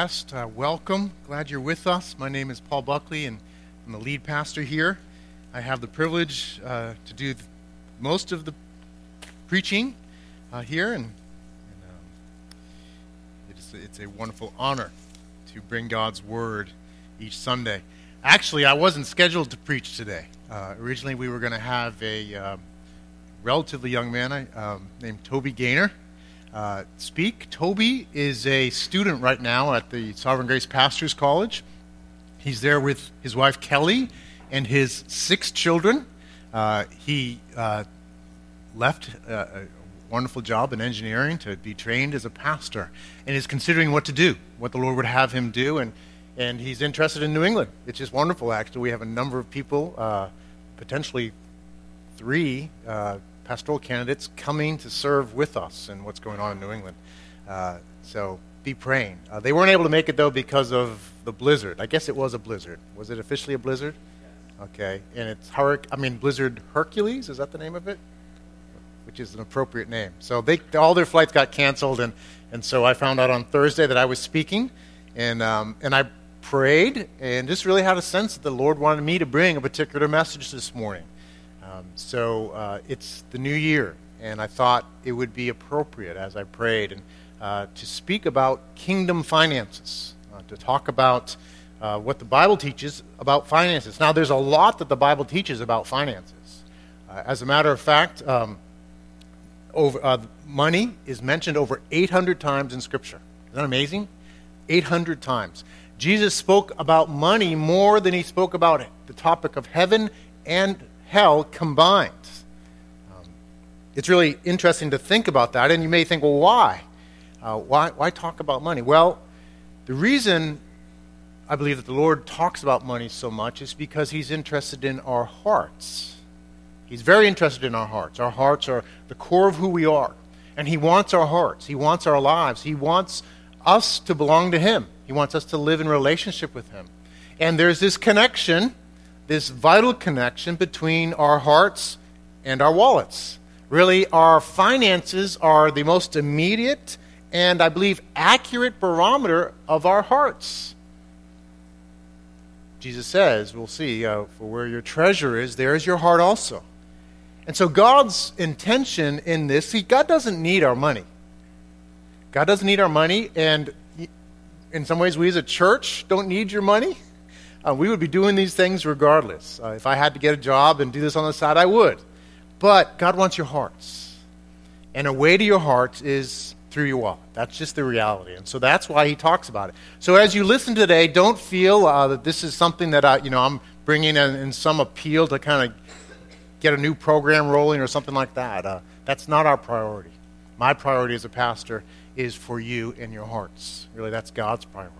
Uh, welcome. Glad you're with us. My name is Paul Buckley, and I'm the lead pastor here. I have the privilege uh, to do th- most of the preaching uh, here, and, and um, it's, it's a wonderful honor to bring God's word each Sunday. Actually, I wasn't scheduled to preach today. Uh, originally, we were going to have a um, relatively young man um, named Toby Gaynor uh, speak. Toby is a student right now at the Sovereign Grace Pastors College. He's there with his wife Kelly and his six children. Uh, he uh, left a, uh, a wonderful job in engineering to be trained as a pastor and is considering what to do, what the Lord would have him do. And, and he's interested in New England. It's just wonderful, actually. We have a number of people, uh, potentially three uh, pastoral candidates coming to serve with us and what's going on in New England. Uh, so be praying. Uh, they weren't able to make it though because of the blizzard. I guess it was a blizzard. Was it officially a blizzard? Okay, and it's Hurric- I mean Blizzard Hercules. Is that the name of it? Which is an appropriate name. So they all their flights got canceled, and and so I found out on Thursday that I was speaking, and um, and I prayed and just really had a sense that the Lord wanted me to bring a particular message this morning. Um, so uh, it's the new year, and I thought it would be appropriate as I prayed and uh, to speak about kingdom finances, uh, to talk about uh, what the Bible teaches about finances. Now, there's a lot that the Bible teaches about finances. Uh, as a matter of fact, um, over, uh, money is mentioned over 800 times in Scripture. Isn't that amazing? 800 times. Jesus spoke about money more than he spoke about it, the topic of heaven and hell combined. Um, it's really interesting to think about that, and you may think, well, why? Uh, why, why talk about money? Well, the reason I believe that the Lord talks about money so much is because He's interested in our hearts. He's very interested in our hearts. Our hearts are the core of who we are. And He wants our hearts. He wants our lives. He wants us to belong to Him. He wants us to live in relationship with Him. And there's this connection this vital connection between our hearts and our wallets. Really, our finances are the most immediate and, I believe, accurate barometer of our hearts. Jesus says, we'll see, uh, for where your treasure is, there is your heart also. And so, God's intention in this, see, God doesn't need our money. God doesn't need our money, and in some ways, we as a church don't need your money. Uh, we would be doing these things regardless. Uh, if I had to get a job and do this on the side, I would. But God wants your hearts. And a way to your hearts is through your wallet. That's just the reality. And so that's why he talks about it. So as you listen today, don't feel uh, that this is something that I, you know, I'm bringing in, in some appeal to kind of get a new program rolling or something like that. Uh, that's not our priority. My priority as a pastor is for you and your hearts. Really, that's God's priority.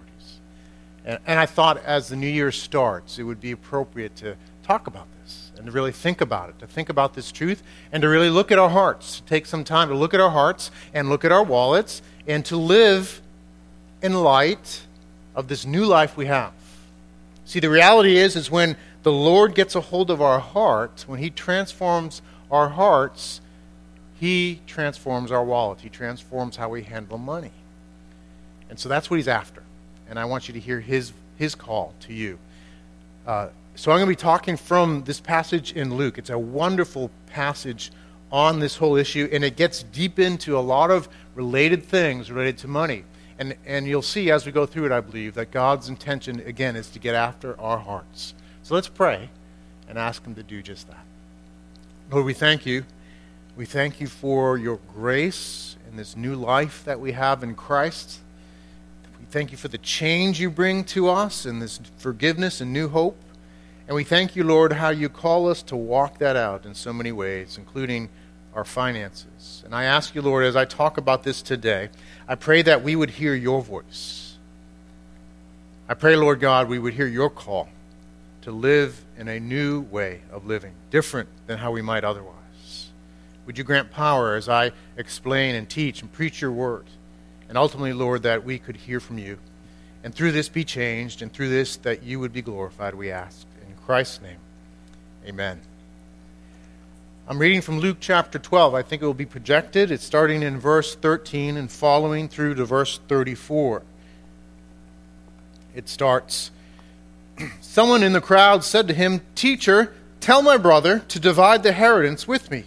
And, and I thought as the new year starts, it would be appropriate to talk about this and to really think about it, to think about this truth, and to really look at our hearts, to take some time to look at our hearts and look at our wallets, and to live in light of this new life we have. See, the reality is, is when the Lord gets a hold of our hearts, when He transforms our hearts, He transforms our wallet. He transforms how we handle money. And so that's what He's after and I want you to hear his, his call to you. Uh, so I'm going to be talking from this passage in Luke. It's a wonderful passage on this whole issue, and it gets deep into a lot of related things related to money. And, and you'll see as we go through it, I believe, that God's intention, again, is to get after our hearts. So let's pray and ask Him to do just that. Lord, we thank you. We thank you for your grace and this new life that we have in Christ thank you for the change you bring to us and this forgiveness and new hope. And we thank you, Lord, how you call us to walk that out in so many ways, including our finances. And I ask you, Lord, as I talk about this today, I pray that we would hear your voice. I pray, Lord God, we would hear your call to live in a new way of living, different than how we might otherwise. Would you grant power as I explain and teach and preach your word? And ultimately, Lord, that we could hear from you. And through this be changed, and through this that you would be glorified, we ask. In Christ's name, amen. I'm reading from Luke chapter 12. I think it will be projected. It's starting in verse 13 and following through to verse 34. it starts Someone in the crowd said to him, Teacher, tell my brother to divide the inheritance with me.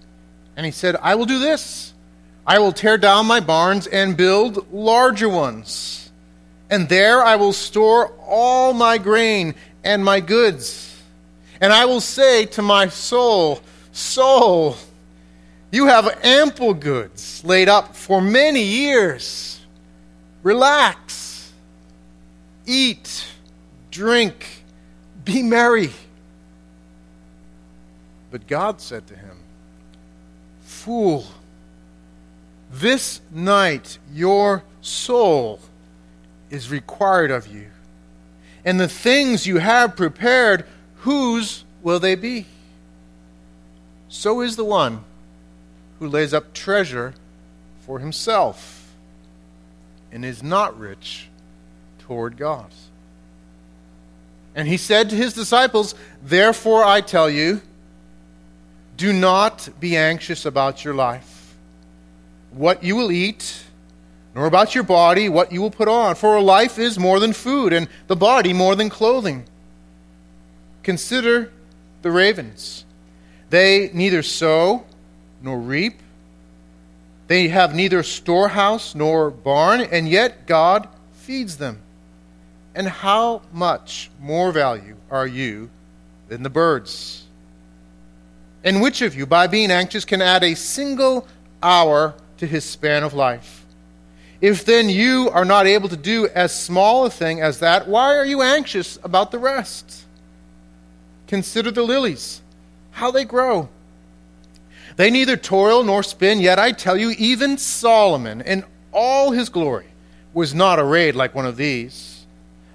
And he said, I will do this I will tear down my barns and build larger ones. And there I will store all my grain and my goods. And I will say to my soul, Soul, you have ample goods laid up for many years. Relax, eat, drink, be merry. But God said to him, Fool, this night your soul is required of you and the things you have prepared, whose will they be? So is the one who lays up treasure for himself and is not rich toward God. And he said to his disciples, Therefore I tell you, do not be anxious about your life, what you will eat nor about your body what you will put on. For life is more than food, and the body more than clothing. Consider the ravens. They neither sow nor reap, they have neither storehouse nor barn, and yet God feeds them. And how much more value are you than the birds? And which of you, by being anxious, can add a single hour to his span of life? If then you are not able to do as small a thing as that, why are you anxious about the rest? Consider the lilies, how they grow. They neither toil nor spin, yet I tell you, even Solomon in all his glory was not arrayed like one of these.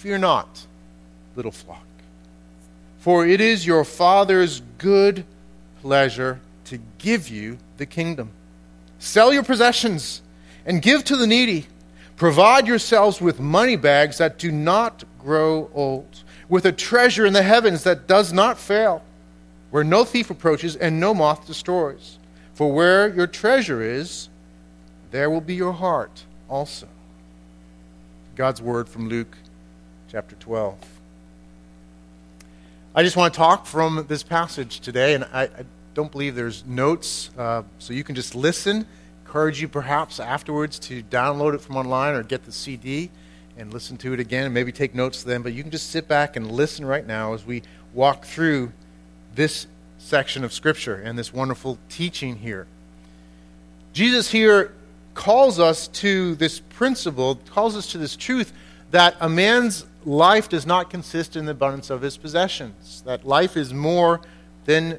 Fear not, little flock, for it is your Father's good pleasure to give you the kingdom. Sell your possessions and give to the needy. Provide yourselves with money bags that do not grow old, with a treasure in the heavens that does not fail, where no thief approaches and no moth destroys. For where your treasure is, there will be your heart also. God's word from Luke chapter 12. I just want to talk from this passage today, and I, I don't believe there's notes, uh, so you can just listen encourage you perhaps afterwards to download it from online or get the CD and listen to it again and maybe take notes then. But you can just sit back and listen right now as we walk through this section of Scripture and this wonderful teaching here. Jesus here calls us to this principle, calls us to this truth that a man's life does not consist in the abundance of his possessions, that life is more than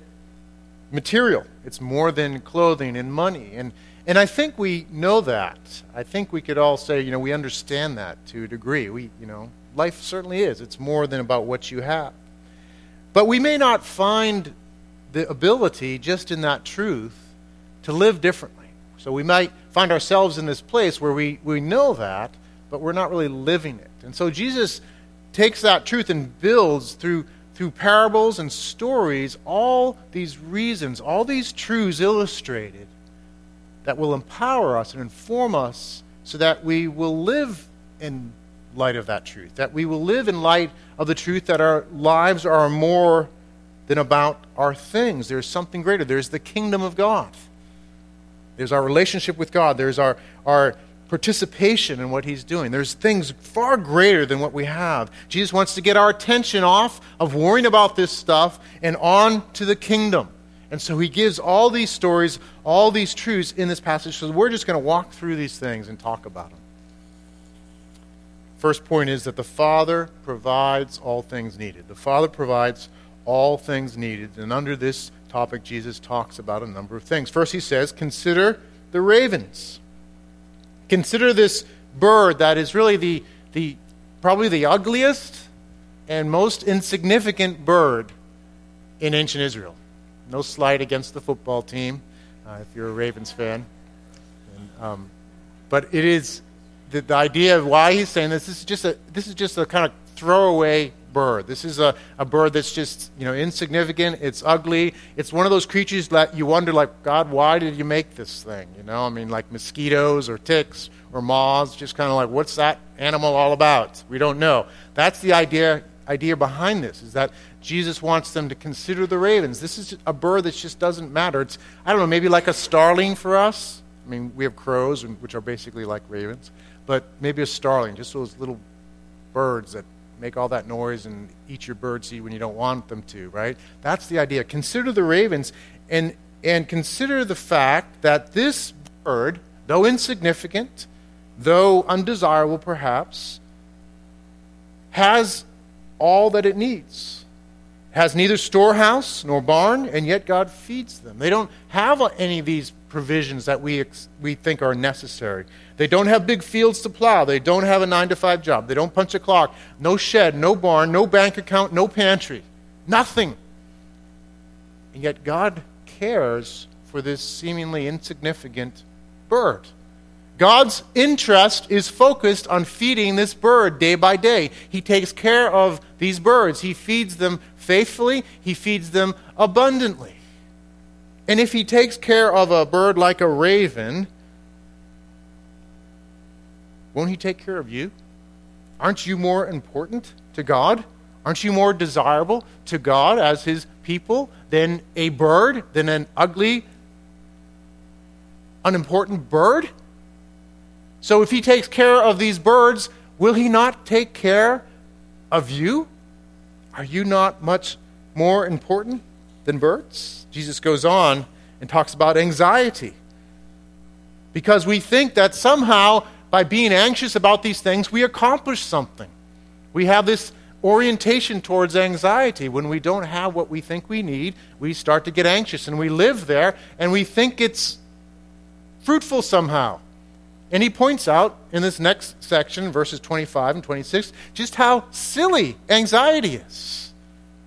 material, it's more than clothing and money. And and I think we know that. I think we could all say, you know, we understand that to a degree. We, you know, life certainly is. It's more than about what you have. But we may not find the ability just in that truth to live differently. So we might find ourselves in this place where we, we know that, but we're not really living it. And so Jesus takes that truth and builds through through parables and stories all these reasons, all these truths illustrated that will empower us and inform us so that we will live in light of that truth, that we will live in light of the truth that our lives are more than about our things. There's something greater. There's the kingdom of God. There's our relationship with God. There's our, our participation in what he's doing. There's things far greater than what we have. Jesus wants to get our attention off of worrying about this stuff and on to the kingdom. And so he gives all these stories, all these truths in this passage. So we're just going to walk through these things and talk about them. First point is that the Father provides all things needed. The Father provides all things needed. And under this topic, Jesus talks about a number of things. First, he says, Consider the ravens. Consider this bird that is really the, the probably the ugliest and most insignificant bird in ancient Israel. No slight against the football team, uh, if you're a Ravens fan. And, um, but it is the, the idea of why he's saying this. This is just a this is just a kind of throwaway bird. This is a, a bird that's just, you know, insignificant. It's ugly. It's one of those creatures that you wonder, like, God, why did you make this thing? You know, I mean, like mosquitoes or ticks or moths, just kind of like, what's that animal all about? We don't know. That's the idea, idea behind this, is that Jesus wants them to consider the ravens. This is a bird that just doesn't matter. It's, I don't know, maybe like a starling for us. I mean, we have crows, which are basically like ravens, but maybe a starling, just those little birds that make all that noise and eat your birdseed when you don't want them to, right? That's the idea. Consider the ravens and, and consider the fact that this bird, though insignificant, though undesirable perhaps, has all that it needs. Has neither storehouse nor barn, and yet God feeds them. They don't have any of these provisions that we, we think are necessary. They don't have big fields to plow. They don't have a nine to five job. They don't punch a clock. No shed, no barn, no bank account, no pantry. Nothing. And yet God cares for this seemingly insignificant bird. God's interest is focused on feeding this bird day by day. He takes care of these birds. He feeds them faithfully, He feeds them abundantly. And if He takes care of a bird like a raven, won't He take care of you? Aren't you more important to God? Aren't you more desirable to God as His people than a bird, than an ugly, unimportant bird? So if He takes care of these birds, will He not take care of you? Are you not much more important than birds? Jesus goes on and talks about anxiety. Because we think that somehow by being anxious about these things, we accomplish something. We have this orientation towards anxiety. When we don't have what we think we need, we start to get anxious and we live there and we think it's fruitful somehow. And he points out in this next section, verses 25 and 26, just how silly anxiety is.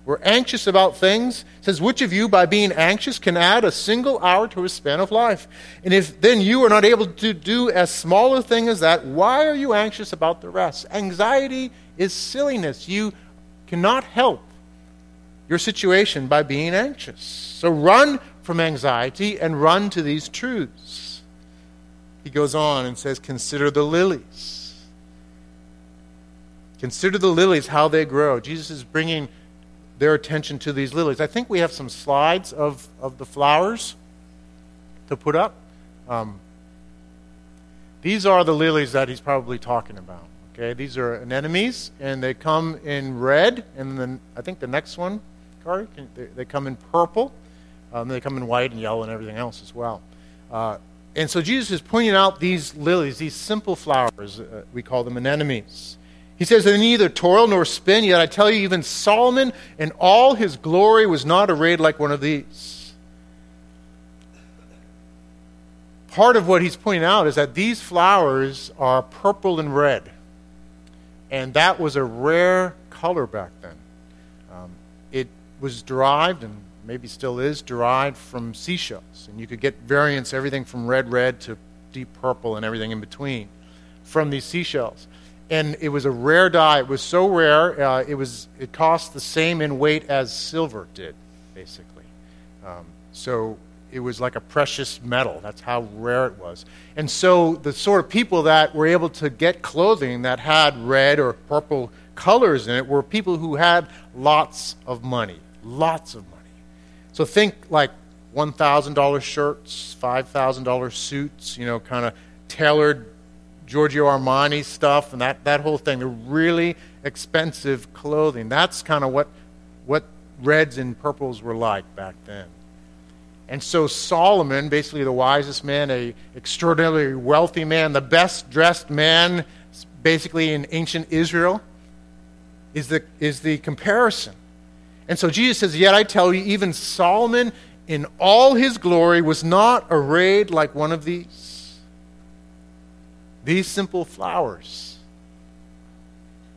We're anxious about things. It says, Which of you, by being anxious, can add a single hour to his span of life? And if then you are not able to do as small a thing as that, why are you anxious about the rest? Anxiety is silliness. You cannot help your situation by being anxious. So run from anxiety and run to these truths. He goes on and says, Consider the lilies. Consider the lilies, how they grow. Jesus is bringing their attention to these lilies. I think we have some slides of, of the flowers to put up. Um, these are the lilies that he's probably talking about. Okay, these are anemones, and they come in red, and then I think the next one, Kari, they, they come in purple. Um, they come in white and yellow and everything else as well. Uh, and so Jesus is pointing out these lilies, these simple flowers. Uh, we call them anemones. He says, They neither toil nor spin, yet I tell you, even Solomon in all his glory was not arrayed like one of these. Part of what he's pointing out is that these flowers are purple and red. And that was a rare color back then. Um, it was derived, and maybe still is, derived from seashells. And you could get variants, everything from red, red to deep purple and everything in between from these seashells and it was a rare dye. It was so rare, uh, it, was, it cost the same in weight as silver did, basically. Um, so it was like a precious metal. That's how rare it was. And so the sort of people that were able to get clothing that had red or purple colors in it were people who had lots of money. Lots of money. So think like $1,000 shirts, $5,000 suits, you know, kind of tailored Giorgio Armani stuff and that, that whole thing. The really expensive clothing. That's kind of what, what reds and purples were like back then. And so Solomon, basically the wisest man, a extraordinarily wealthy man, the best dressed man, basically in ancient Israel, is the, is the comparison. And so Jesus says, Yet I tell you, even Solomon in all his glory was not arrayed like one of these. These simple flowers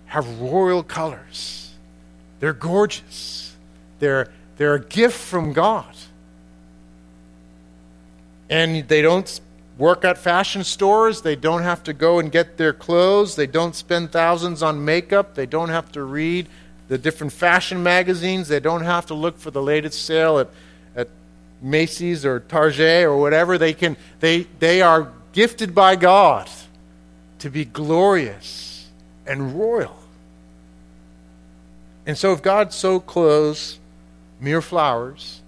have royal colors. They're gorgeous. They're, they're a gift from God. And they don't work at fashion stores. They don't have to go and get their clothes. They don't spend thousands on makeup. They don't have to read the different fashion magazines. They don't have to look for the latest sale at, at Macy's or Target or whatever. They, can, they, they are gifted by God to be glorious and royal. And so, if God so clothes mere flowers,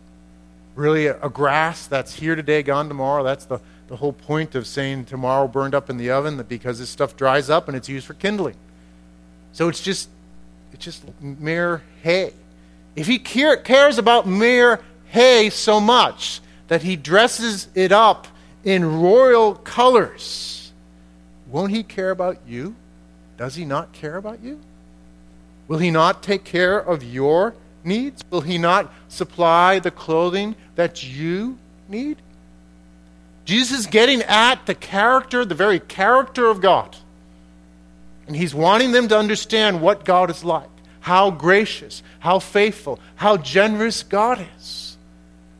really a, a grass that's here today, gone tomorrow, that's the, the whole point of saying tomorrow burned up in the oven, because this stuff dries up and it's used for kindling. So it's just it's just mere hay. If he care, cares about mere hay so much that he dresses it up in royal colors, won't he care about you? Does he not care about you? Will he not take care of your needs? Will he not supply the clothing that you need? Jesus is getting at the character, the very character of God. And he's wanting them to understand what God is like, how gracious, how faithful, how generous God is.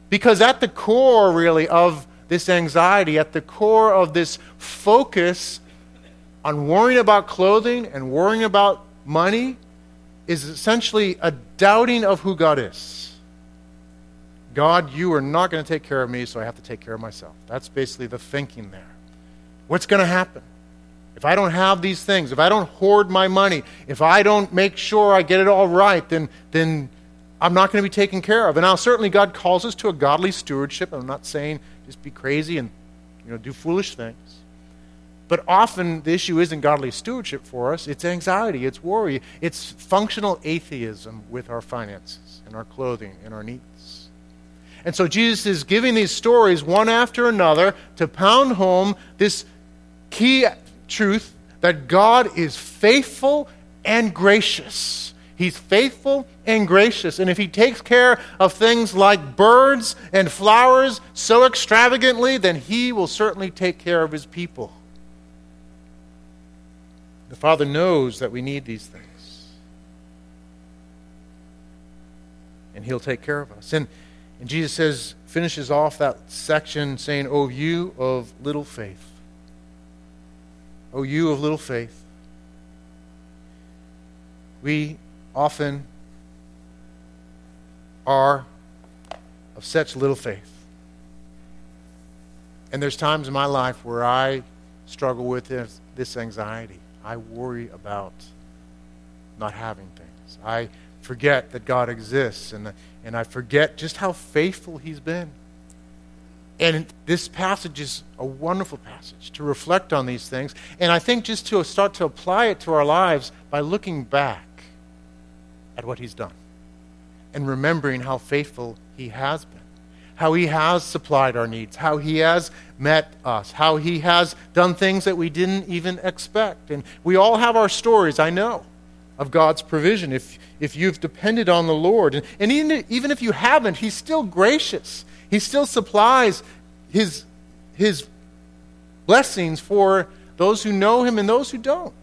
Because at the core, really, of this anxiety, at the core of this focus on worrying about clothing and worrying about money, is essentially a doubting of who God is. God, you are not going to take care of me, so I have to take care of myself. That's basically the thinking there. What's going to happen? If I don't have these things, if I don't hoard my money, if I don't make sure I get it all right, then, then I'm not going to be taken care of. And now, certainly, God calls us to a godly stewardship. I'm not saying just be crazy and you know, do foolish things. But often the issue isn't godly stewardship for us, it's anxiety, it's worry, it's functional atheism with our finances and our clothing and our needs. And so Jesus is giving these stories one after another to pound home this key truth that God is faithful and gracious. He's faithful and gracious. And if He takes care of things like birds and flowers so extravagantly, then He will certainly take care of His people. The Father knows that we need these things. And He'll take care of us. And, and Jesus says, finishes off that section saying, O you of little faith. O you of little faith. We often are of such little faith. And there's times in my life where I struggle with this, this anxiety. I worry about not having things. I forget that God exists, and, and I forget just how faithful He's been. And this passage is a wonderful passage to reflect on these things. And I think just to start to apply it to our lives by looking back at what He's done and remembering how faithful He has been how He has supplied our needs, how He has met us, how He has done things that we didn't even expect. And we all have our stories, I know, of God's provision if, if you've depended on the Lord. And, and even, even if you haven't, He's still gracious. He still supplies His, his blessings for those who know Him and those who don't.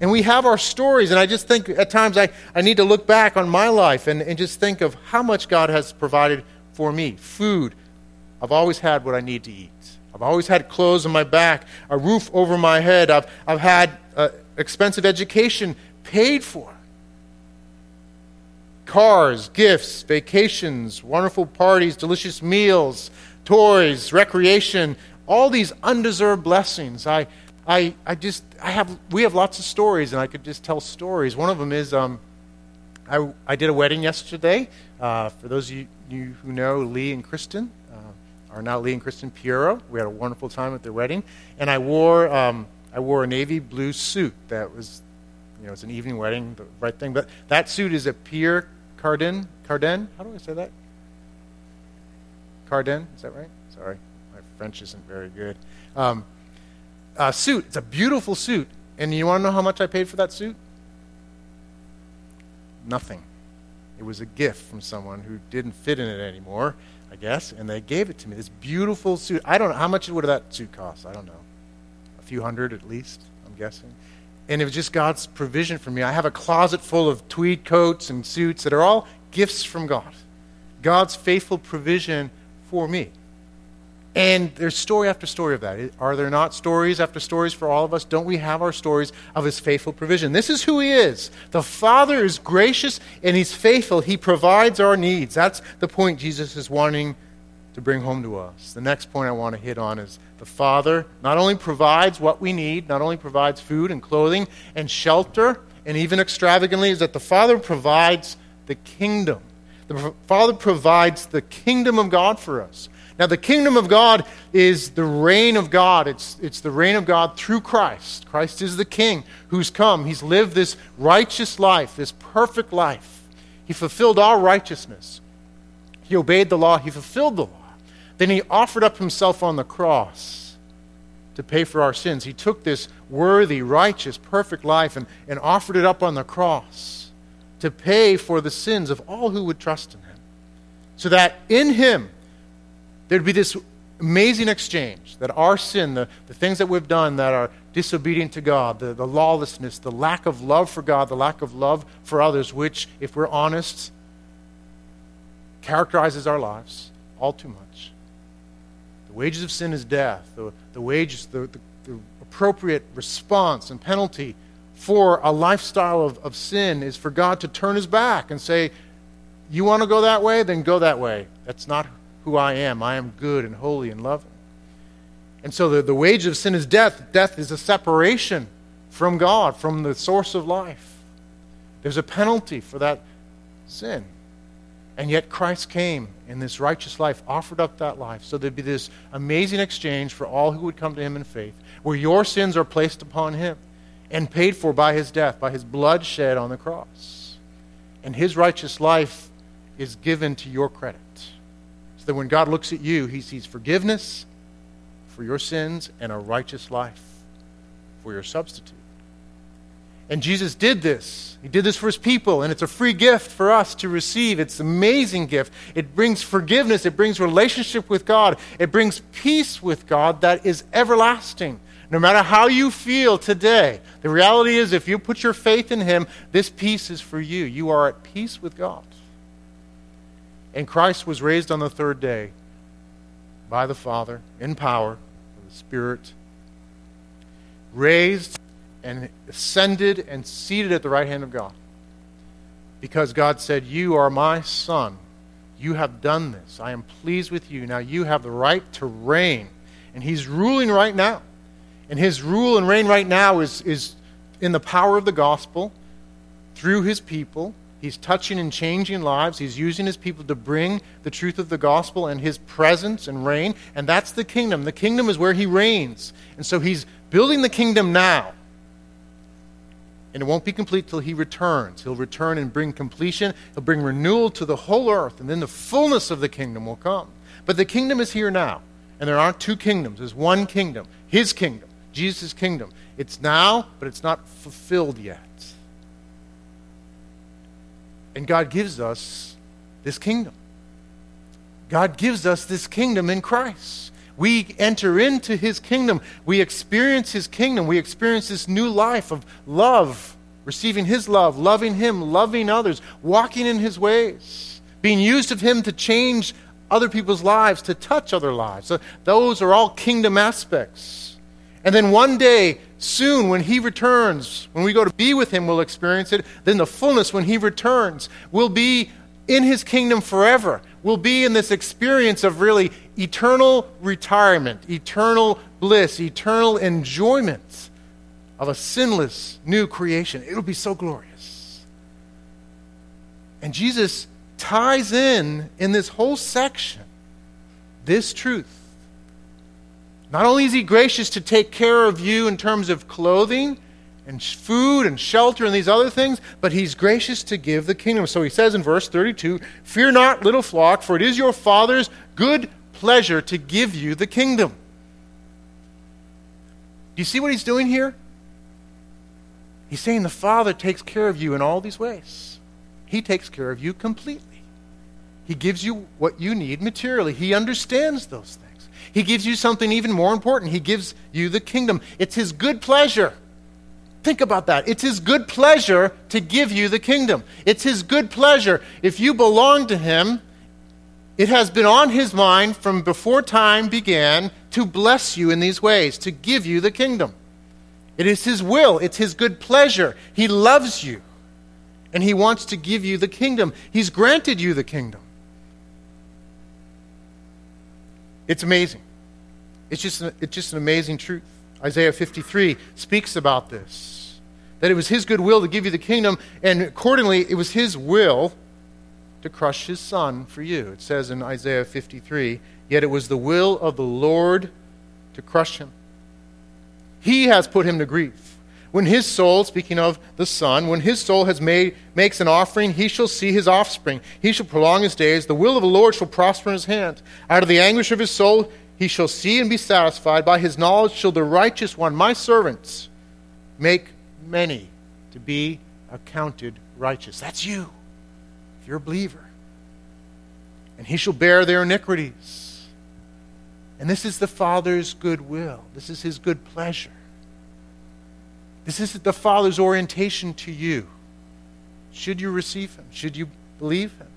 And we have our stories, and I just think at times I, I need to look back on my life and, and just think of how much God has provided for me food. I've always had what I need to eat. I've always had clothes on my back, a roof over my head. I've, I've had uh, expensive education paid for. Cars, gifts, vacations, wonderful parties, delicious meals, toys, recreation, all these undeserved blessings. I, I, I just, I have, we have lots of stories, and I could just tell stories. One of them is um, I, I did a wedding yesterday. Uh, for those of you, you, who know Lee and Kristen, uh, are now Lee and Kristen Piero. We had a wonderful time at their wedding. And I wore um, I wore a navy blue suit that was, you know, it's an evening wedding, the right thing. But that suit is a Pierre Cardin. Cardin? How do I say that? Cardin? Is that right? Sorry, my French isn't very good. Um, uh, suit. It's a beautiful suit. And you want to know how much I paid for that suit? Nothing. It was a gift from someone who didn't fit in it anymore, I guess, and they gave it to me. This beautiful suit. I don't know how much would that suit cost. I don't know, a few hundred at least. I'm guessing. And it was just God's provision for me. I have a closet full of tweed coats and suits that are all gifts from God. God's faithful provision for me. And there's story after story of that. Are there not stories after stories for all of us? Don't we have our stories of his faithful provision? This is who he is. The Father is gracious and he's faithful. He provides our needs. That's the point Jesus is wanting to bring home to us. The next point I want to hit on is the Father not only provides what we need, not only provides food and clothing and shelter, and even extravagantly, is that the Father provides the kingdom. The Father provides the kingdom of God for us. Now, the kingdom of God is the reign of God. It's, it's the reign of God through Christ. Christ is the king who's come. He's lived this righteous life, this perfect life. He fulfilled all righteousness. He obeyed the law, he fulfilled the law. Then he offered up himself on the cross to pay for our sins. He took this worthy, righteous, perfect life and, and offered it up on the cross to pay for the sins of all who would trust in him. So that in him, There'd be this amazing exchange that our sin, the, the things that we've done that are disobedient to God, the, the lawlessness, the lack of love for God, the lack of love for others, which, if we're honest, characterizes our lives all too much. The wages of sin is death. The, the wages, the, the, the appropriate response and penalty for a lifestyle of, of sin is for God to turn his back and say, You want to go that way? Then go that way. That's not who I am. I am good and holy and loving. And so the, the wage of sin is death. Death is a separation from God, from the source of life. There's a penalty for that sin. And yet Christ came in this righteous life, offered up that life. So there'd be this amazing exchange for all who would come to him in faith, where your sins are placed upon him and paid for by his death, by his blood shed on the cross. And his righteous life is given to your credit that when God looks at you, he sees forgiveness for your sins and a righteous life for your substitute. And Jesus did this. He did this for his people, and it's a free gift for us to receive. It's an amazing gift. It brings forgiveness, it brings relationship with God, it brings peace with God that is everlasting. No matter how you feel today, the reality is if you put your faith in him, this peace is for you. You are at peace with God. And Christ was raised on the third day by the Father in power of the Spirit, raised and ascended and seated at the right hand of God. Because God said, You are my Son. You have done this. I am pleased with you. Now you have the right to reign. And He's ruling right now. And His rule and reign right now is, is in the power of the gospel through His people He's touching and changing lives. He's using his people to bring the truth of the gospel and his presence and reign. And that's the kingdom. The kingdom is where he reigns. And so he's building the kingdom now. And it won't be complete till he returns. He'll return and bring completion. He'll bring renewal to the whole earth. And then the fullness of the kingdom will come. But the kingdom is here now. And there aren't two kingdoms, there's one kingdom his kingdom, Jesus' kingdom. It's now, but it's not fulfilled yet. And God gives us this kingdom. God gives us this kingdom in Christ. We enter into his kingdom. We experience his kingdom. We experience this new life of love, receiving his love, loving him, loving others, walking in his ways, being used of him to change other people's lives, to touch other lives. So those are all kingdom aspects. And then one day, soon when he returns, when we go to be with him, we'll experience it. Then the fullness, when he returns, will be in his kingdom forever. We'll be in this experience of really eternal retirement, eternal bliss, eternal enjoyment of a sinless new creation. It'll be so glorious. And Jesus ties in, in this whole section, this truth Not only is He gracious to take care of you in terms of clothing and food and shelter and these other things, but He's gracious to give the kingdom. So He says in verse 32 Fear not, little flock, for it is your Father's good pleasure to give you the kingdom. Do you see what He's doing here? He's saying the Father takes care of you in all these ways. He takes care of you completely. He gives you what you need materially. He understands those things. He gives you something even more important. He gives you the kingdom. It's His good pleasure. Think about that. It's His good pleasure to give you the kingdom. It's His good pleasure. If you belong to Him, it has been on His mind from before time began to bless you in these ways, to give you the kingdom. It is His will, it's His good pleasure. He loves you, and He wants to give you the kingdom. He's granted you the kingdom. It's amazing. It's just, an, it's just an amazing truth. Isaiah 53 speaks about this that it was His good will to give you the kingdom, and accordingly, it was His will to crush His Son for you. It says in Isaiah 53 Yet it was the will of the Lord to crush him. He has put him to grief. When his soul, speaking of the Son, when his soul has made makes an offering, he shall see his offspring. He shall prolong his days. The will of the Lord shall prosper in his hand. Out of the anguish of his soul he shall see and be satisfied. By his knowledge shall the righteous one, my servants, make many to be accounted righteous. That's you, if you're a believer. And he shall bear their iniquities. And this is the Father's good will. This is his good pleasure. This is the Father's orientation to you. Should you receive Him? Should you believe Him?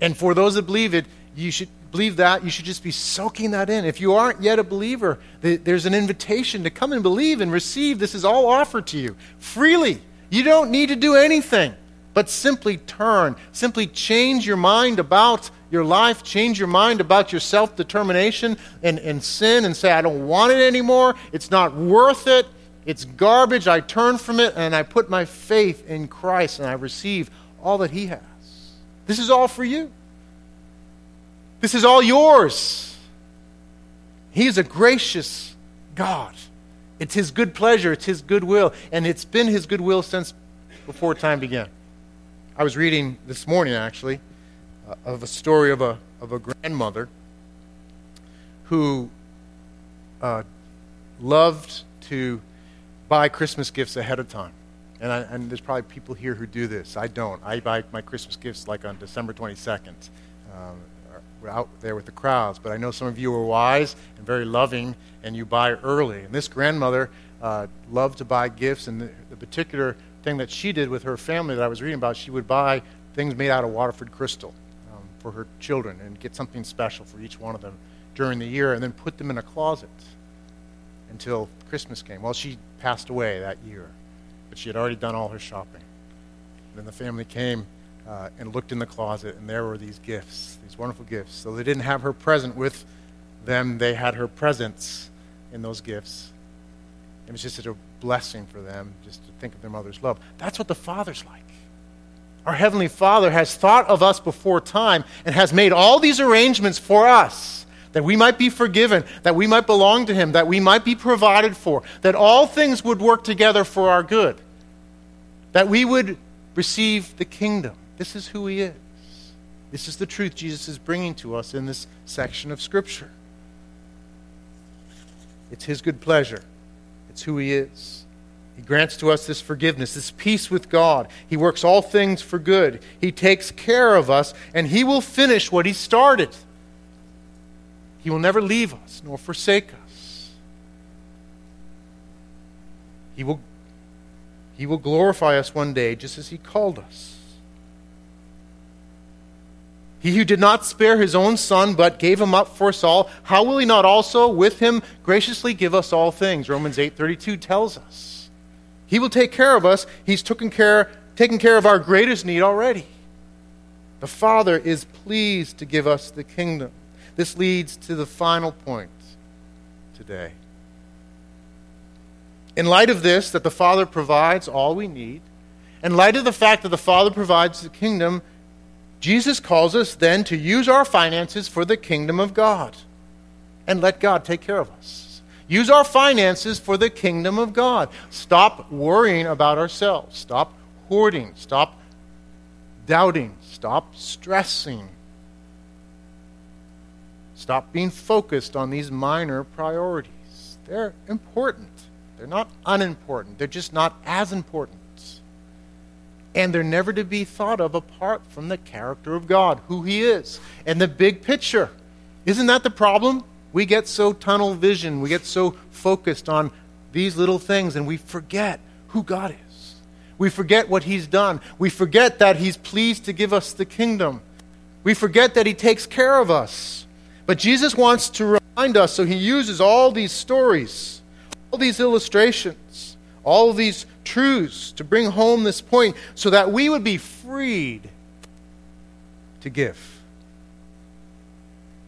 And for those that believe it, you should believe that. You should just be soaking that in. If you aren't yet a believer, there's an invitation to come and believe and receive. This is all offered to you freely. You don't need to do anything but simply turn, simply change your mind about your life, change your mind about your self determination and, and sin, and say, I don't want it anymore. It's not worth it. It's garbage. I turn from it and I put my faith in Christ and I receive all that He has. This is all for you. This is all yours. He is a gracious God. It's His good pleasure, it's His good will, and it's been His good will since before time began. I was reading this morning, actually, uh, of a story of a, of a grandmother who uh, loved to buy Christmas gifts ahead of time. And, I, and, there's probably people here who do this. I don't. I buy my Christmas gifts like on December 22nd. Um, we're out there with the crowds. But I know some of you are wise and very loving, and you buy early. And this grandmother uh, loved to buy gifts, and the, the particular thing that she did with her family that I was reading about, she would buy things made out of Waterford crystal um, for her children and get something special for each one of them during the year and then put them in a closet until Christmas came. Well, she passed away that year, but she had already done all her shopping. And then the family came uh, and looked in the closet, and there were these gifts, these wonderful gifts. So they didn't have her present with them, they had her presence in those gifts. It was just such a blessing for them just to think of their mother's love. That's what the Father's like. Our Heavenly Father has thought of us before time and has made all these arrangements for us that we might be forgiven, that we might belong to Him, that we might be provided for, that all things would work together for our good, that we would receive the kingdom. This is who He is. This is the truth Jesus is bringing to us in this section of Scripture. It's His good pleasure it's who He is. He grants to us this forgiveness, this peace with God. He works all things for good. He takes care of us, and He will finish what He started. He will never leave us nor forsake us. He will, he will glorify us one day just as He called us. He who did not spare his own son, but gave him up for us all, how will he not also with him graciously give us all things? Romans 8:32 tells us. He will take care of us. He's taken care, taken care of our greatest need already. The Father is pleased to give us the kingdom. This leads to the final point today. In light of this, that the Father provides all we need, in light of the fact that the Father provides the kingdom, Jesus calls us then to use our finances for the kingdom of God. and let God take care of us. Use our finances for the kingdom of God. Stop worrying about ourselves. Stop hoarding. Stop doubting. Stop stressing. Stop being focused on these minor priorities. They're important. They're not unimportant. They're just not as important. And they're never to be thought of apart from the character of God, who He is, and the big picture. Isn't that the problem? We get so tunnel vision, we get so focused on these little things, and we forget who God is. We forget what He's done. We forget that He's pleased to give us the kingdom. We forget that He takes care of us. But Jesus wants to remind us, so He uses all these stories, all these illustrations, all these truths to bring home this point so that we would be freed to give.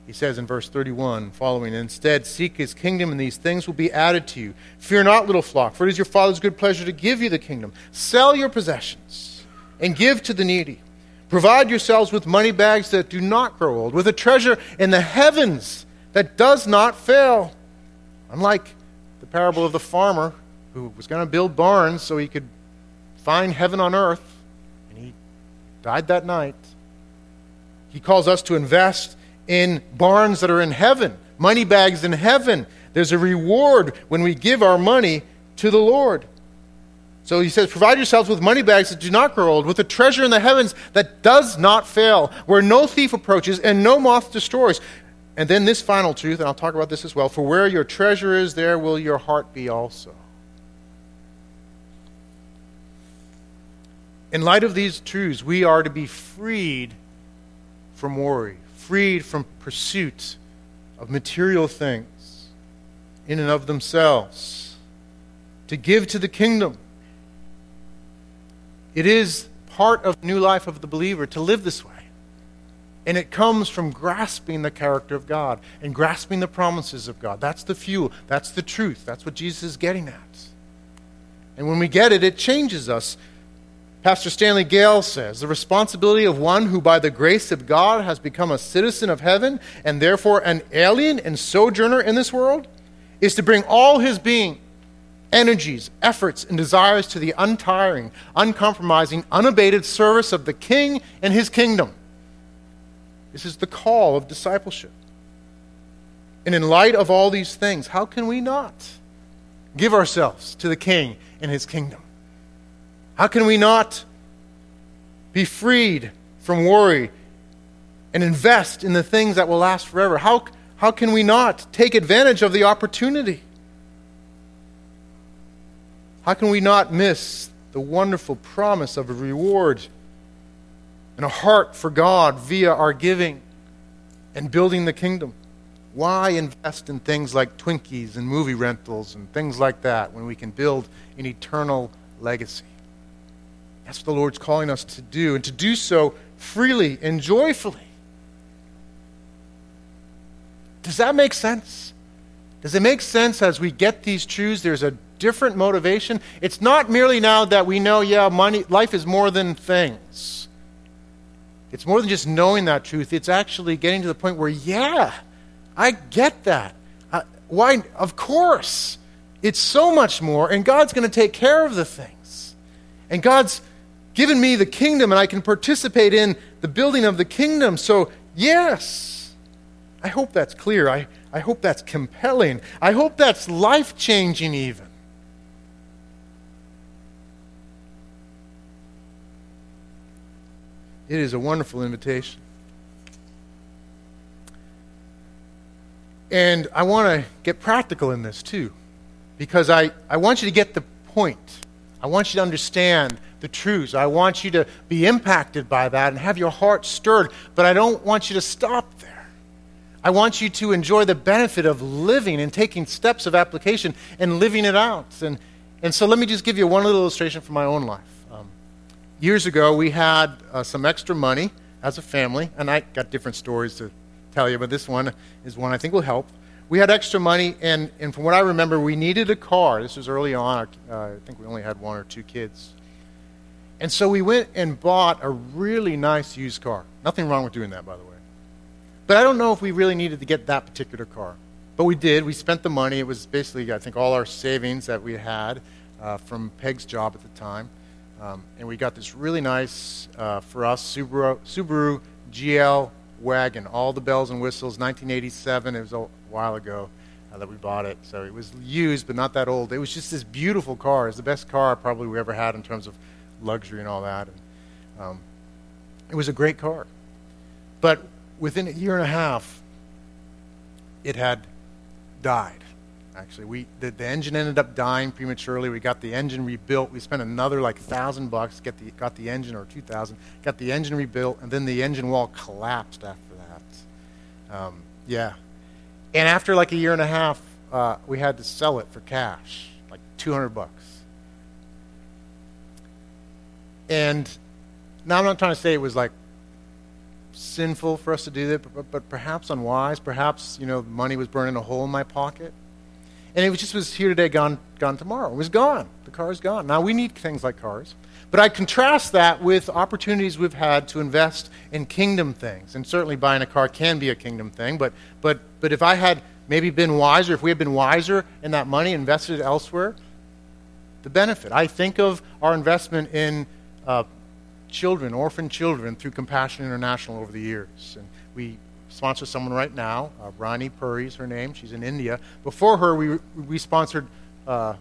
He says in verse 31 following, Instead, seek his kingdom, and these things will be added to you. Fear not, little flock, for it is your Father's good pleasure to give you the kingdom. Sell your possessions and give to the needy. Provide yourselves with money bags that do not grow old, with a treasure in the heavens that does not fail. Unlike the parable of the farmer who was going to build barns so he could find heaven on earth, and he died that night. He calls us to invest in barns that are in heaven, money bags in heaven. There's a reward when we give our money to the Lord. So he says, Provide yourselves with money bags that do not grow old, with a treasure in the heavens that does not fail, where no thief approaches and no moth destroys. And then this final truth, and I'll talk about this as well for where your treasure is, there will your heart be also. In light of these truths, we are to be freed from worry, freed from pursuit of material things in and of themselves, to give to the kingdom. It is part of the new life of the believer to live this way. And it comes from grasping the character of God and grasping the promises of God. That's the fuel. That's the truth. That's what Jesus is getting at. And when we get it, it changes us. Pastor Stanley Gale says the responsibility of one who, by the grace of God, has become a citizen of heaven and therefore an alien and sojourner in this world is to bring all his being, energies, efforts, and desires to the untiring, uncompromising, unabated service of the King and his kingdom. This is the call of discipleship. And in light of all these things, how can we not give ourselves to the King and his kingdom? How can we not be freed from worry and invest in the things that will last forever? How, how can we not take advantage of the opportunity? How can we not miss the wonderful promise of a reward and a heart for God via our giving and building the kingdom? Why invest in things like Twinkies and movie rentals and things like that when we can build an eternal legacy? That's what the Lord's calling us to do, and to do so freely and joyfully. Does that make sense? Does it make sense as we get these truths? There's a different motivation. It's not merely now that we know, yeah, money, life is more than things. It's more than just knowing that truth. It's actually getting to the point where, yeah, I get that. Why? Of course. It's so much more, and God's going to take care of the things. And God's given me the kingdom and I can participate in the building of the kingdom. So, yes, I hope that's clear. I, I hope that's compelling. I hope that's life changing, even. It is a wonderful invitation. And I want to get practical in this too, because I, I want you to get the point. I want you to understand the truths. I want you to be impacted by that and have your heart stirred, but I don't want you to stop there. I want you to enjoy the benefit of living and taking steps of application and living it out. And, and so let me just give you one little illustration from my own life. Um, years ago, we had uh, some extra money as a family, and I got different stories to tell you, but this one is one I think will help. We had extra money, and, and from what I remember, we needed a car. This was early on. Uh, I think we only had one or two kids. And so we went and bought a really nice used car. Nothing wrong with doing that, by the way. But I don't know if we really needed to get that particular car. but we did. We spent the money. It was basically, I think, all our savings that we had uh, from Peg's job at the time. Um, and we got this really nice, uh, for us, Subaru, Subaru GL wagon. All the bells and whistles, 1987. It was a while ago uh, that we bought it. So it was used, but not that old. It was just this beautiful car. It's the best car probably we ever had in terms of luxury and all that. And, um, it was a great car. But within a year and a half, it had died. Actually, we the, the engine ended up dying prematurely. We got the engine rebuilt. We spent another like thousand bucks get the got the engine or two thousand got the engine rebuilt, and then the engine wall collapsed after that. Um, yeah, and after like a year and a half, uh, we had to sell it for cash, like two hundred bucks. And now I'm not trying to say it was like sinful for us to do that, but, but perhaps unwise. Perhaps, you know, money was burning a hole in my pocket. And it was just was here today, gone, gone tomorrow. It was gone. The car is gone. Now, we need things like cars. But I contrast that with opportunities we've had to invest in kingdom things. And certainly buying a car can be a kingdom thing. But, but, but if I had maybe been wiser, if we had been wiser in that money, invested elsewhere, the benefit. I think of our investment in uh, children, orphan children, through Compassion International over the years. And we sponsor someone right now. Uh, Rani Puri is her name. She's in India. Before her, we, we sponsored, uh,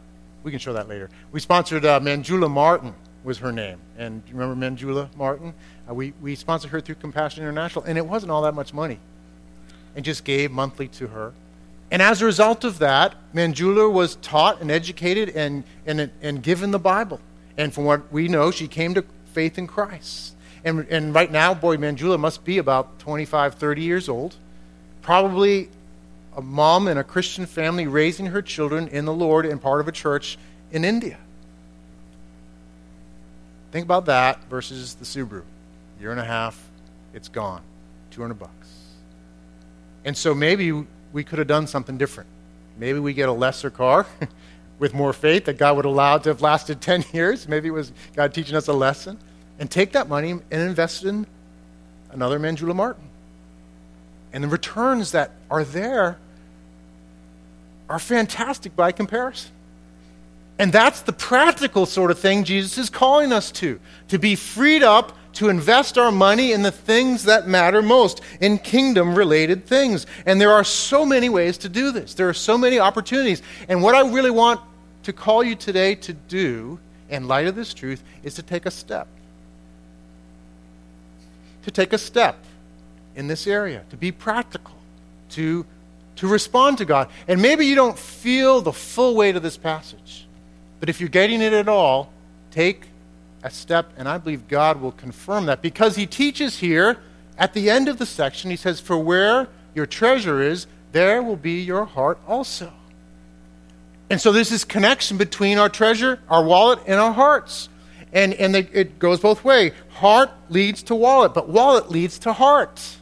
we can show that later. We sponsored uh, Manjula Martin was her name. And do you remember Manjula Martin? Uh, we, we sponsored her through Compassion International, and it wasn't all that much money. And just gave monthly to her. And as a result of that, Manjula was taught and educated and, and, and given the Bible. And from what we know, she came to faith in Christ. And, and right now, boy, Manjula must be about 25, 30 years old. Probably a mom in a Christian family raising her children in the Lord and part of a church in India. Think about that versus the Subaru. Year and a half, it's gone. 200 bucks. And so maybe we could have done something different. Maybe we get a lesser car with more faith that God would allow to have lasted 10 years. Maybe it was God teaching us a lesson. And take that money and invest in another Manjula Martin. And the returns that are there are fantastic by comparison. And that's the practical sort of thing Jesus is calling us to to be freed up to invest our money in the things that matter most, in kingdom related things. And there are so many ways to do this. There are so many opportunities. And what I really want to call you today to do, in light of this truth, is to take a step. To take a step in this area, to be practical, to, to respond to God. And maybe you don't feel the full weight of this passage, but if you're getting it at all, take a step, and I believe God will confirm that because He teaches here at the end of the section, He says, For where your treasure is, there will be your heart also. And so there's this connection between our treasure, our wallet, and our hearts. And, and they, it goes both ways. Heart leads to wallet, but wallet leads to heart.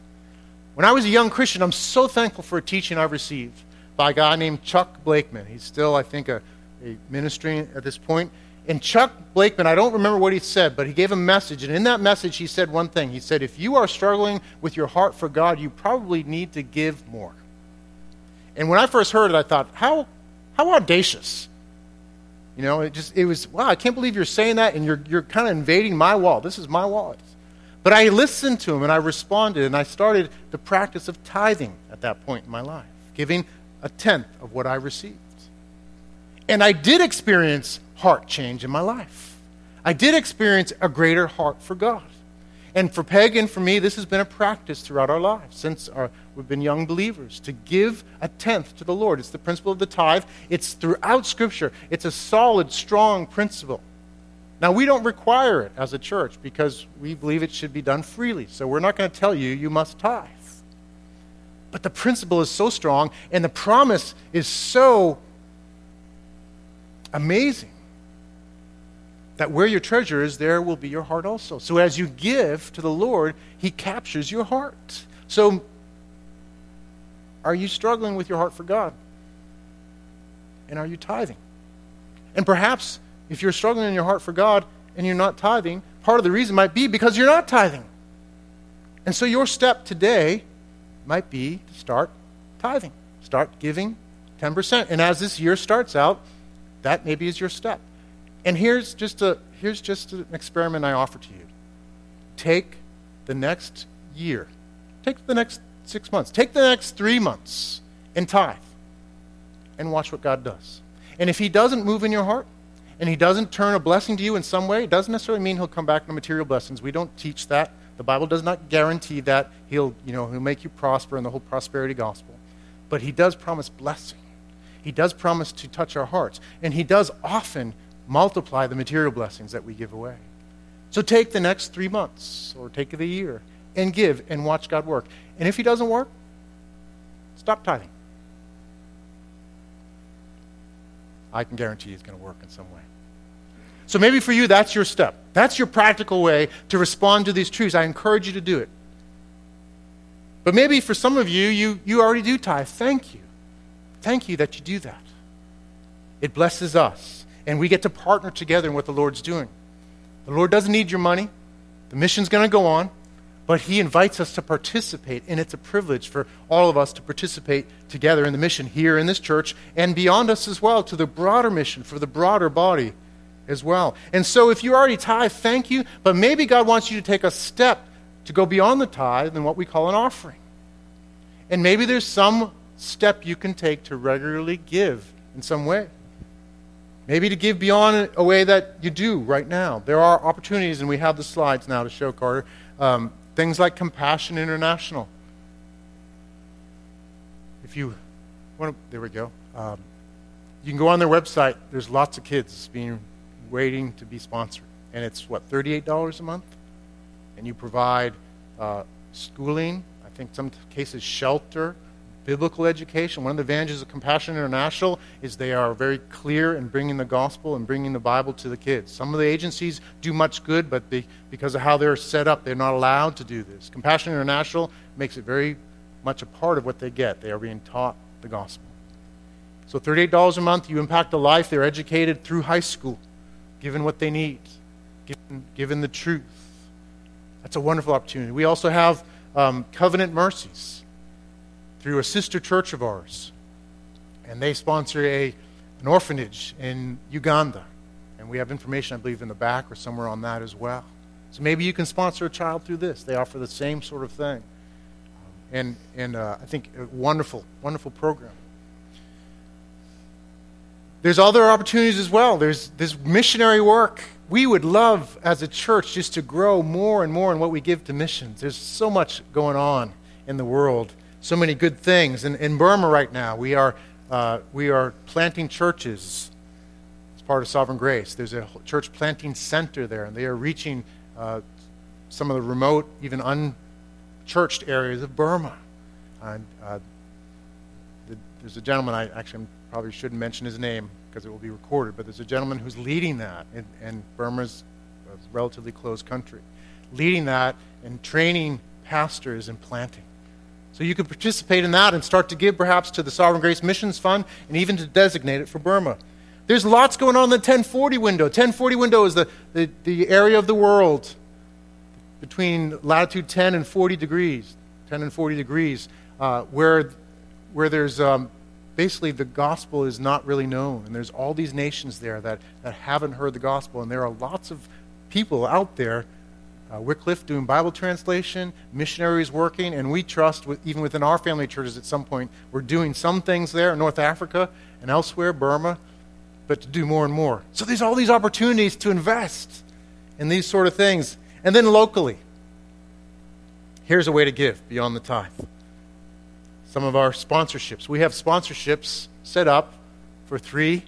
When I was a young Christian, I'm so thankful for a teaching I've received by a guy named Chuck Blakeman. He's still, I think, a, a ministry at this point. And Chuck Blakeman, I don't remember what he said, but he gave a message. And in that message, he said one thing. He said, If you are struggling with your heart for God, you probably need to give more. And when I first heard it, I thought, how how audacious. You know, it just it was wow, I can't believe you're saying that and you're you're kind of invading my wall. This is my wallet. But I listened to him and I responded and I started the practice of tithing at that point in my life, giving a tenth of what I received. And I did experience heart change in my life. I did experience a greater heart for God. And for Peg and for me, this has been a practice throughout our lives since our, we've been young believers to give a tenth to the Lord. It's the principle of the tithe, it's throughout Scripture. It's a solid, strong principle. Now, we don't require it as a church because we believe it should be done freely. So we're not going to tell you you must tithe. But the principle is so strong and the promise is so amazing that where your treasure is, there will be your heart also. So as you give to the Lord, He captures your heart. So, are you struggling with your heart for God? And are you tithing? And perhaps if you're struggling in your heart for God and you're not tithing, part of the reason might be because you're not tithing. And so your step today might be to start tithing. Start giving 10%. And as this year starts out, that maybe is your step. And here's just, a, here's just an experiment I offer to you. Take the next year, take the next six months, take the next three months and tithe and watch what God does. And if He doesn't move in your heart, and He doesn't turn a blessing to you in some way, it doesn't necessarily mean He'll come back to material blessings. We don't teach that. The Bible does not guarantee that He'll, you know, he'll make you prosper in the whole prosperity gospel. But He does promise blessing. He does promise to touch our hearts. And He does often multiply the material blessings that we give away. So take the next three months or take the year and give and watch God work. And if He doesn't work, stop tithing. I can guarantee He's going to work in some way. So maybe for you, that's your step. That's your practical way to respond to these truths. I encourage you to do it. But maybe for some of you, you, you already do tithe. Thank you. Thank you that you do that. It blesses us, and we get to partner together in what the Lord's doing. The Lord doesn't need your money, the mission's going to go on, but He invites us to participate, and it's a privilege for all of us to participate together in the mission here in this church and beyond us as well to the broader mission for the broader body as well. And so, if you already tithe, thank you, but maybe God wants you to take a step to go beyond the tithe and what we call an offering. And maybe there's some step you can take to regularly give in some way. Maybe to give beyond a way that you do right now. There are opportunities, and we have the slides now to show, Carter. Um, things like Compassion International. If you want to, there we go. Um, you can go on their website. There's lots of kids being waiting to be sponsored, and it's what $38 a month, and you provide uh, schooling. I think some cases shelter biblical education. One of the advantages of Compassion International is they are very clear in bringing the gospel and bringing the Bible to the kids. Some of the agencies do much good, but they, because of how they're set up, they're not allowed to do this. Compassion International makes it very much a part of what they get. They are being taught the gospel. So $38 a month, you impact a life. They're educated through high school, given what they need, given, given the truth. That's a wonderful opportunity. We also have um, Covenant Mercies through a sister church of ours. And they sponsor a, an orphanage in Uganda. And we have information, I believe, in the back or somewhere on that as well. So maybe you can sponsor a child through this. They offer the same sort of thing. And, and uh, I think a wonderful, wonderful program. There's other opportunities as well. There's this missionary work. We would love as a church just to grow more and more in what we give to missions. There's so much going on in the world so many good things. In, in Burma right now, we are, uh, we are planting churches as part of Sovereign Grace. There's a church planting center there, and they are reaching uh, some of the remote, even unchurched areas of Burma. And, uh, the, there's a gentleman, I actually probably shouldn't mention his name because it will be recorded, but there's a gentleman who's leading that, and, and Burma's a relatively closed country, leading that and training pastors and planting. So you could participate in that and start to give perhaps to the Sovereign Grace Missions Fund and even to designate it for Burma. There's lots going on in the 1040 window. 1040 window is the, the, the area of the world between latitude 10 and 40 degrees, 10 and 40 degrees, uh, where, where there's um, basically the gospel is not really known. And there's all these nations there that, that haven't heard the gospel. And there are lots of people out there uh, Wycliffe doing Bible translation, missionaries working, and we trust, with, even within our family churches at some point, we're doing some things there in North Africa and elsewhere, Burma, but to do more and more. So there's all these opportunities to invest in these sort of things. And then locally, here's a way to give beyond the tithe. Some of our sponsorships. We have sponsorships set up for three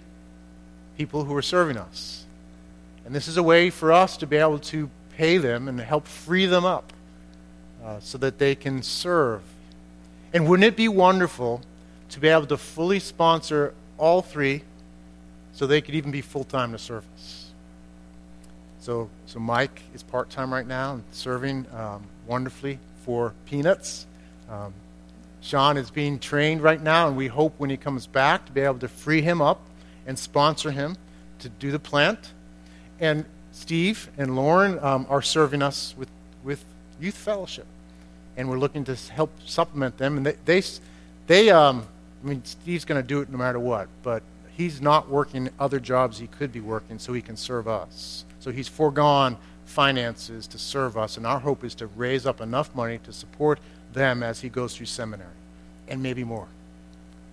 people who are serving us. And this is a way for us to be able to pay them and help free them up uh, so that they can serve. And wouldn't it be wonderful to be able to fully sponsor all three so they could even be full time to service? So, so Mike is part time right now and serving um, wonderfully for Peanuts. Um, Sean is being trained right now, and we hope when he comes back to be able to free him up and sponsor him to do the plant. And Steve and Lauren um, are serving us with, with youth fellowship, and we're looking to help supplement them. And they, they, they, um, I mean, Steve's going to do it no matter what, but he's not working other jobs he could be working so he can serve us. So he's foregone finances to serve us, and our hope is to raise up enough money to support them as he goes through seminary, and maybe more.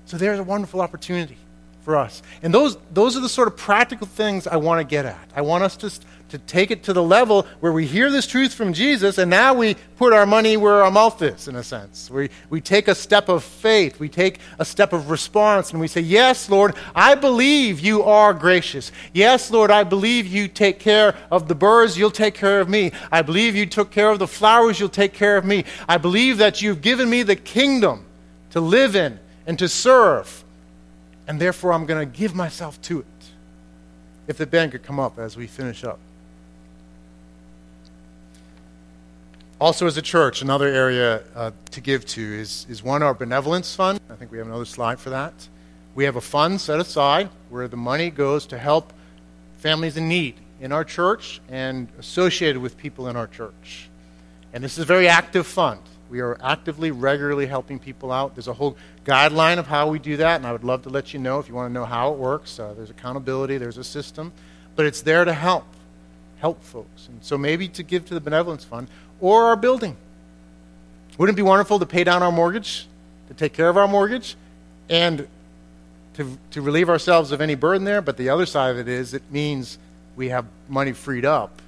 So there's a wonderful opportunity for us. And those, those are the sort of practical things I want to get at. I want us to, to take it to the level where we hear this truth from Jesus, and now we put our money where our mouth is, in a sense. We, we take a step of faith, we take a step of response, and we say, Yes, Lord, I believe you are gracious. Yes, Lord, I believe you take care of the birds, you'll take care of me. I believe you took care of the flowers, you'll take care of me. I believe that you've given me the kingdom to live in and to serve and therefore I'm going to give myself to it. If the band could come up as we finish up. Also, as a church, another area uh, to give to is, is one, our benevolence fund. I think we have another slide for that. We have a fund set aside where the money goes to help families in need in our church and associated with people in our church. And this is a very active fund. We are actively, regularly helping people out. There's a whole guideline of how we do that, and I would love to let you know if you want to know how it works. Uh, there's accountability, there's a system, but it's there to help, help folks. And so maybe to give to the benevolence fund or our building. Wouldn't it be wonderful to pay down our mortgage, to take care of our mortgage, and to, to relieve ourselves of any burden there? But the other side of it is it means we have money freed up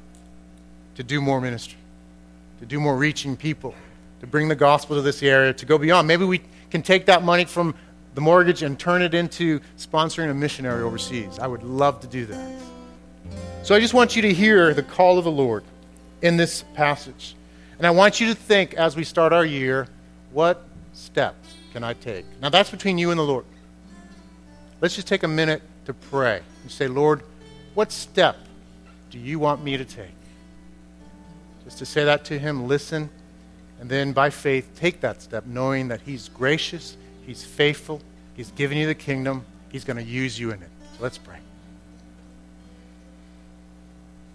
to do more ministry, to do more reaching people to bring the gospel to this area, to go beyond. Maybe we can take that money from the mortgage and turn it into sponsoring a missionary overseas. I would love to do that. So I just want you to hear the call of the Lord in this passage. And I want you to think as we start our year, what step can I take? Now that's between you and the Lord. Let's just take a minute to pray and say, Lord, what step do you want me to take? Just to say that to Him, listen and then by faith, take that step, knowing that He's gracious, He's faithful, He's given you the kingdom, He's going to use you in it. So let's pray.